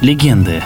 Легенды.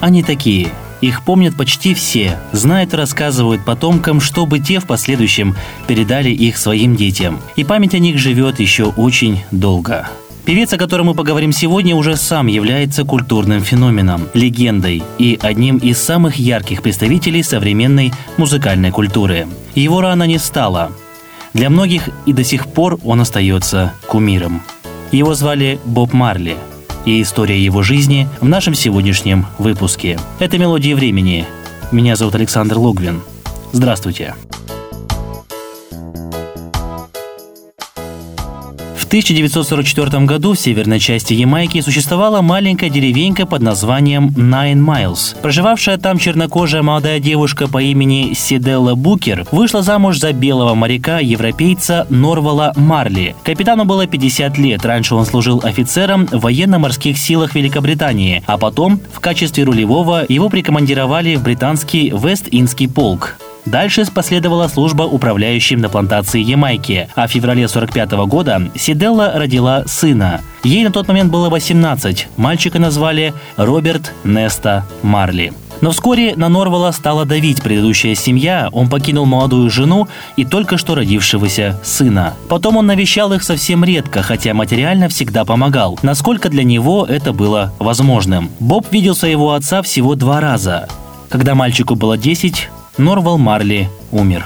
Они такие. Их помнят почти все, знают и рассказывают потомкам, чтобы те в последующем передали их своим детям. И память о них живет еще очень долго. Певец, о котором мы поговорим сегодня, уже сам является культурным феноменом, легендой и одним из самых ярких представителей современной музыкальной культуры. Его рано не стало. Для многих и до сих пор он остается кумиром. Его звали Боб Марли, и история его жизни в нашем сегодняшнем выпуске. Это «Мелодии времени». Меня зовут Александр Логвин. Здравствуйте. 1944 году в северной части Ямайки существовала маленькая деревенька под названием Nine Miles. Проживавшая там чернокожая молодая девушка по имени Сиделла Букер вышла замуж за белого моряка-европейца Норвала Марли. Капитану было 50 лет, раньше он служил офицером в военно-морских силах Великобритании, а потом в качестве рулевого его прикомандировали в британский Вест-Индский полк. Дальше последовала служба управляющим на плантации Ямайки, а в феврале 45 года Сиделла родила сына. Ей на тот момент было 18, мальчика назвали Роберт Неста Марли. Но вскоре на Норвала стала давить предыдущая семья, он покинул молодую жену и только что родившегося сына. Потом он навещал их совсем редко, хотя материально всегда помогал, насколько для него это было возможным. Боб видел своего отца всего два раза. Когда мальчику было 10, Норвал Марли умер.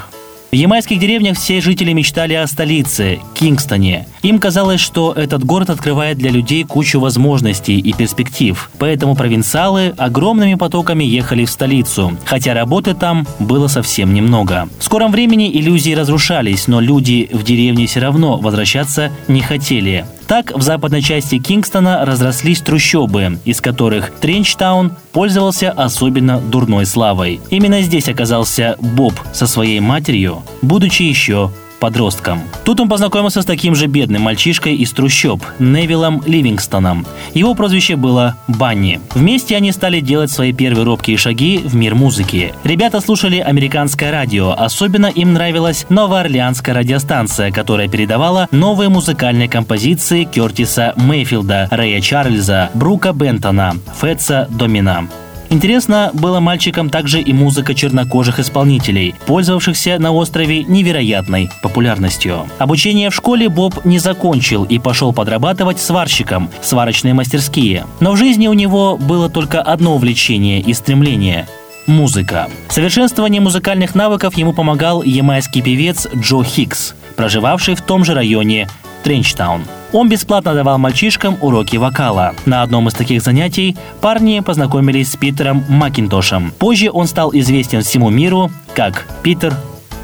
В ямайских деревнях все жители мечтали о столице – Кингстоне. Им казалось, что этот город открывает для людей кучу возможностей и перспектив. Поэтому провинциалы огромными потоками ехали в столицу, хотя работы там было совсем немного. В скором времени иллюзии разрушались, но люди в деревне все равно возвращаться не хотели. Так, в западной части Кингстона разрослись трущобы, из которых Тренчтаун пользовался особенно дурной славой. Именно здесь оказался Боб со своей матерью, будучи еще подростком. Тут он познакомился с таким же бедным мальчишкой из трущоб, Невиллом Ливингстоном. Его прозвище было Банни. Вместе они стали делать свои первые робкие шаги в мир музыки. Ребята слушали американское радио, особенно им нравилась новоорлеанская радиостанция, которая передавала новые музыкальные композиции Кертиса Мейфилда, Рэя Чарльза, Брука Бентона, Фетса Домина. Интересно было мальчикам также и музыка чернокожих исполнителей, пользовавшихся на острове невероятной популярностью. Обучение в школе Боб не закончил и пошел подрабатывать сварщиком в сварочные мастерские. Но в жизни у него было только одно увлечение и стремление музыка. Совершенствование музыкальных навыков ему помогал ямайский певец Джо Хикс, проживавший в том же районе Тренчтаун. Он бесплатно давал мальчишкам уроки вокала. На одном из таких занятий парни познакомились с Питером Макинтошем. Позже он стал известен всему миру как Питер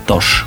Тош.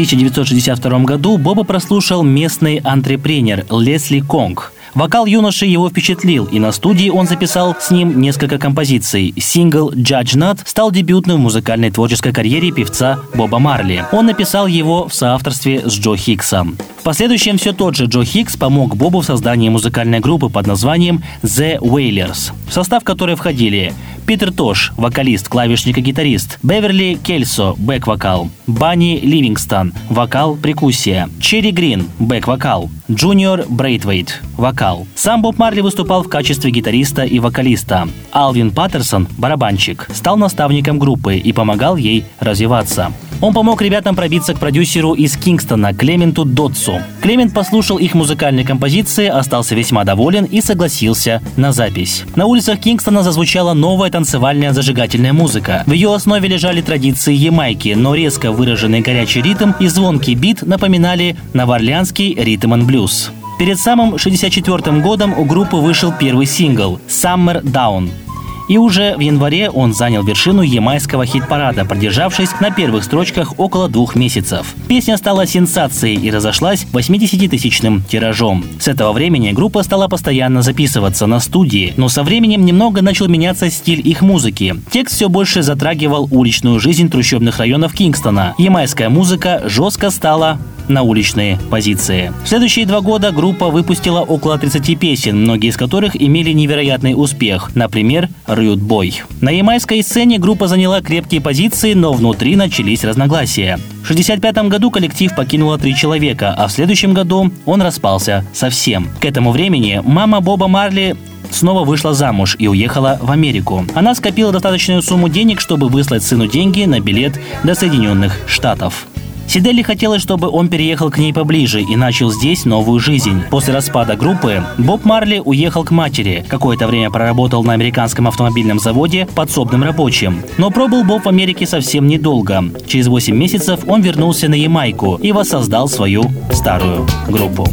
1962 году Боба прослушал местный антрепренер Лесли Конг. Вокал юноши его впечатлил, и на студии он записал с ним несколько композиций. Сингл «Judge Not» стал дебютным в музыкальной творческой карьере певца Боба Марли. Он написал его в соавторстве с Джо Хиксом. В последующем все тот же Джо Хикс помог Бобу в создании музыкальной группы под названием The Wailers, в состав которой входили Питер Тош, вокалист, клавишник и гитарист. Беверли Кельсо, бэк-вокал. Банни Ливингстон, вокал, перкуссия. Черри Грин, бэк-вокал. Джуниор Брейтвейт, вокал. Сам Боб Марли выступал в качестве гитариста и вокалиста. Алвин Паттерсон, барабанщик, стал наставником группы и помогал ей развиваться. Он помог ребятам пробиться к продюсеру из Кингстона, Клементу Дотсу. Клемент послушал их музыкальные композиции, остался весьма доволен и согласился на запись. На улицах Кингстона зазвучала новая танцевальная зажигательная музыка. В ее основе лежали традиции Ямайки, но резко выраженный горячий ритм и звонкий бит напоминали новоорлеанский ритм and блюз. Перед самым 64 годом у группы вышел первый сингл «Summer Down», и уже в январе он занял вершину ямайского хит-парада, продержавшись на первых строчках около двух месяцев. Песня стала сенсацией и разошлась 80-тысячным тиражом. С этого времени группа стала постоянно записываться на студии, но со временем немного начал меняться стиль их музыки. Текст все больше затрагивал уличную жизнь трущобных районов Кингстона. Ямайская музыка жестко стала на уличные позиции. В следующие два года группа выпустила около 30 песен, многие из которых имели невероятный успех. Например, «Рют Бой». На ямайской сцене группа заняла крепкие позиции, но внутри начались разногласия. В 1965 году коллектив покинуло три человека, а в следующем году он распался совсем. К этому времени мама Боба Марли снова вышла замуж и уехала в Америку. Она скопила достаточную сумму денег, чтобы выслать сыну деньги на билет до Соединенных Штатов. Сидели хотелось, чтобы он переехал к ней поближе и начал здесь новую жизнь. После распада группы Боб Марли уехал к матери. Какое-то время проработал на американском автомобильном заводе подсобным рабочим. Но пробыл Боб в Америке совсем недолго. Через 8 месяцев он вернулся на Ямайку и воссоздал свою старую группу.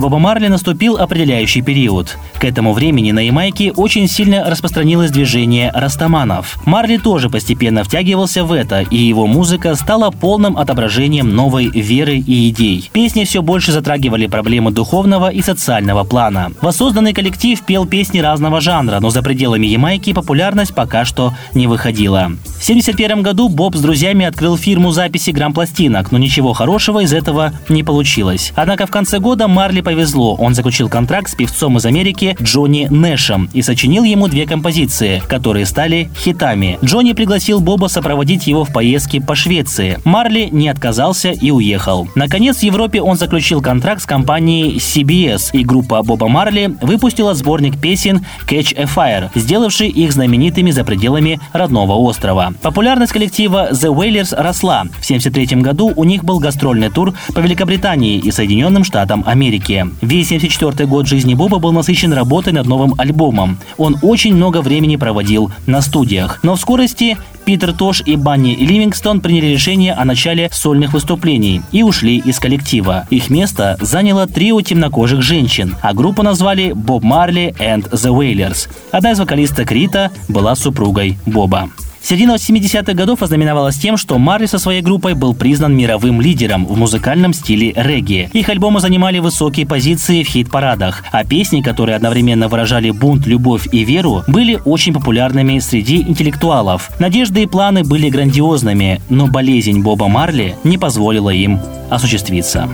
Боба Марли наступил определяющий период. К этому времени на Ямайке очень сильно распространилось движение растаманов. Марли тоже постепенно втягивался в это, и его музыка стала полным отображением новой веры и идей. Песни все больше затрагивали проблемы духовного и социального плана. Воссозданный коллектив пел песни разного жанра, но за пределами Ямайки популярность пока что не выходила. В 1971 году Боб с друзьями открыл фирму записи грамм-пластинок, но ничего хорошего из этого не получилось. Однако в конце года Марли повезло. Он заключил контракт с певцом из Америки Джонни Нэшем и сочинил ему две композиции, которые стали хитами. Джонни пригласил Боба сопроводить его в поездке по Швеции. Марли не отказался и уехал. Наконец, в Европе он заключил контракт с компанией CBS, и группа Боба Марли выпустила сборник песен Catch a Fire, сделавший их знаменитыми за пределами родного острова. Популярность коллектива The Wailers росла. В 1973 году у них был гастрольный тур по Великобритании и Соединенным Штатам Америки. Весь 74 год жизни Боба был насыщен работой над новым альбомом. Он очень много времени проводил на студиях. Но в скорости Питер Тош и Банни Ливингстон приняли решение о начале сольных выступлений и ушли из коллектива. Их место заняло трио темнокожих женщин, а группу назвали Боб Марли and the Wailers. Одна из вокалисток Рита была супругой Боба. Середина 70-х годов ознаменовалась тем, что Марли со своей группой был признан мировым лидером в музыкальном стиле регги. Их альбомы занимали высокие позиции в хит-парадах, а песни, которые одновременно выражали бунт, любовь и веру, были очень популярными среди интеллектуалов. Надежды и планы были грандиозными, но болезнь Боба Марли не позволила им осуществиться.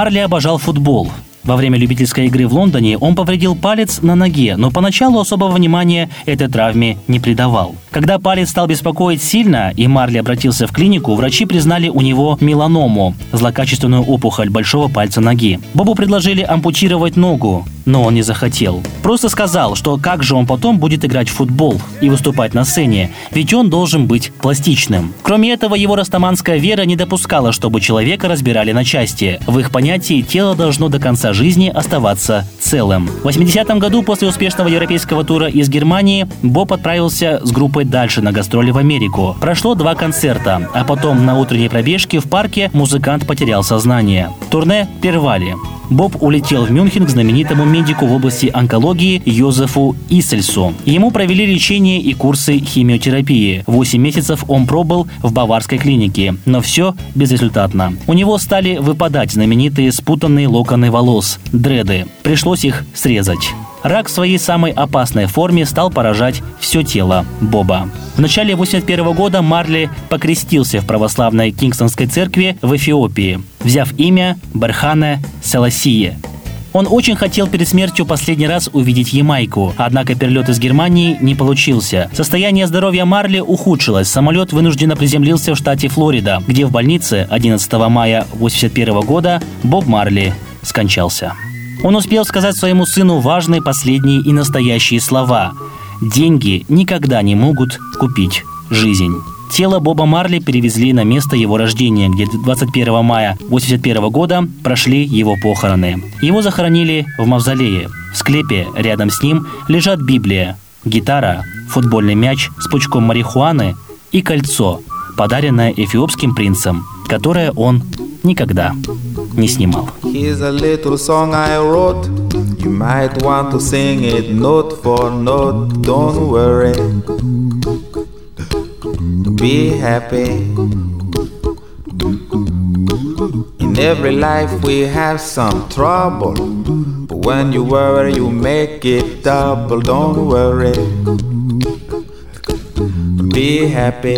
Марли обожал футбол. Во время любительской игры в Лондоне он повредил палец на ноге, но поначалу особого внимания этой травме не придавал. Когда палец стал беспокоить сильно, и Марли обратился в клинику, врачи признали у него меланому – злокачественную опухоль большого пальца ноги. Бобу предложили ампутировать ногу, но он не захотел. Просто сказал, что как же он потом будет играть в футбол и выступать на сцене, ведь он должен быть пластичным. Кроме этого, его растаманская вера не допускала, чтобы человека разбирали на части. В их понятии тело должно до конца жизни оставаться целым. В 80-м году после успешного европейского тура из Германии Боб отправился с группой дальше на гастроли в Америку. Прошло два концерта, а потом на утренней пробежке в парке музыкант потерял сознание. Турне прервали. Боб улетел в Мюнхен к знаменитому медику в области онкологии Йозефу Исельсу. Ему провели лечение и курсы химиотерапии. Восемь месяцев он пробыл в баварской клинике, но все безрезультатно. У него стали выпадать знаменитые спутанные локоны волос – дреды. Пришлось их срезать. Рак в своей самой опасной форме стал поражать все тело Боба. В начале 81 года Марли покрестился в православной Кингстонской церкви в Эфиопии, взяв имя Бархана Селасие. Он очень хотел перед смертью последний раз увидеть Ямайку, однако перелет из Германии не получился. Состояние здоровья Марли ухудшилось. Самолет вынужденно приземлился в штате Флорида, где в больнице 11 мая 1981 года Боб Марли скончался. Он успел сказать своему сыну важные последние и настоящие слова. «Деньги никогда не могут купить жизнь». Тело Боба Марли перевезли на место его рождения, где 21 мая 1981 года прошли его похороны. Его захоронили в мавзолее. В склепе рядом с ним лежат Библия, гитара, футбольный мяч с пучком марихуаны и кольцо, подаренное эфиопским принцем, которое он никогда не снимал. Here's a little song I wrote. You might want to sing it note for note. Don't worry. Be happy. In every life we have some trouble. But when you worry, you make it double. Don't worry. Be happy.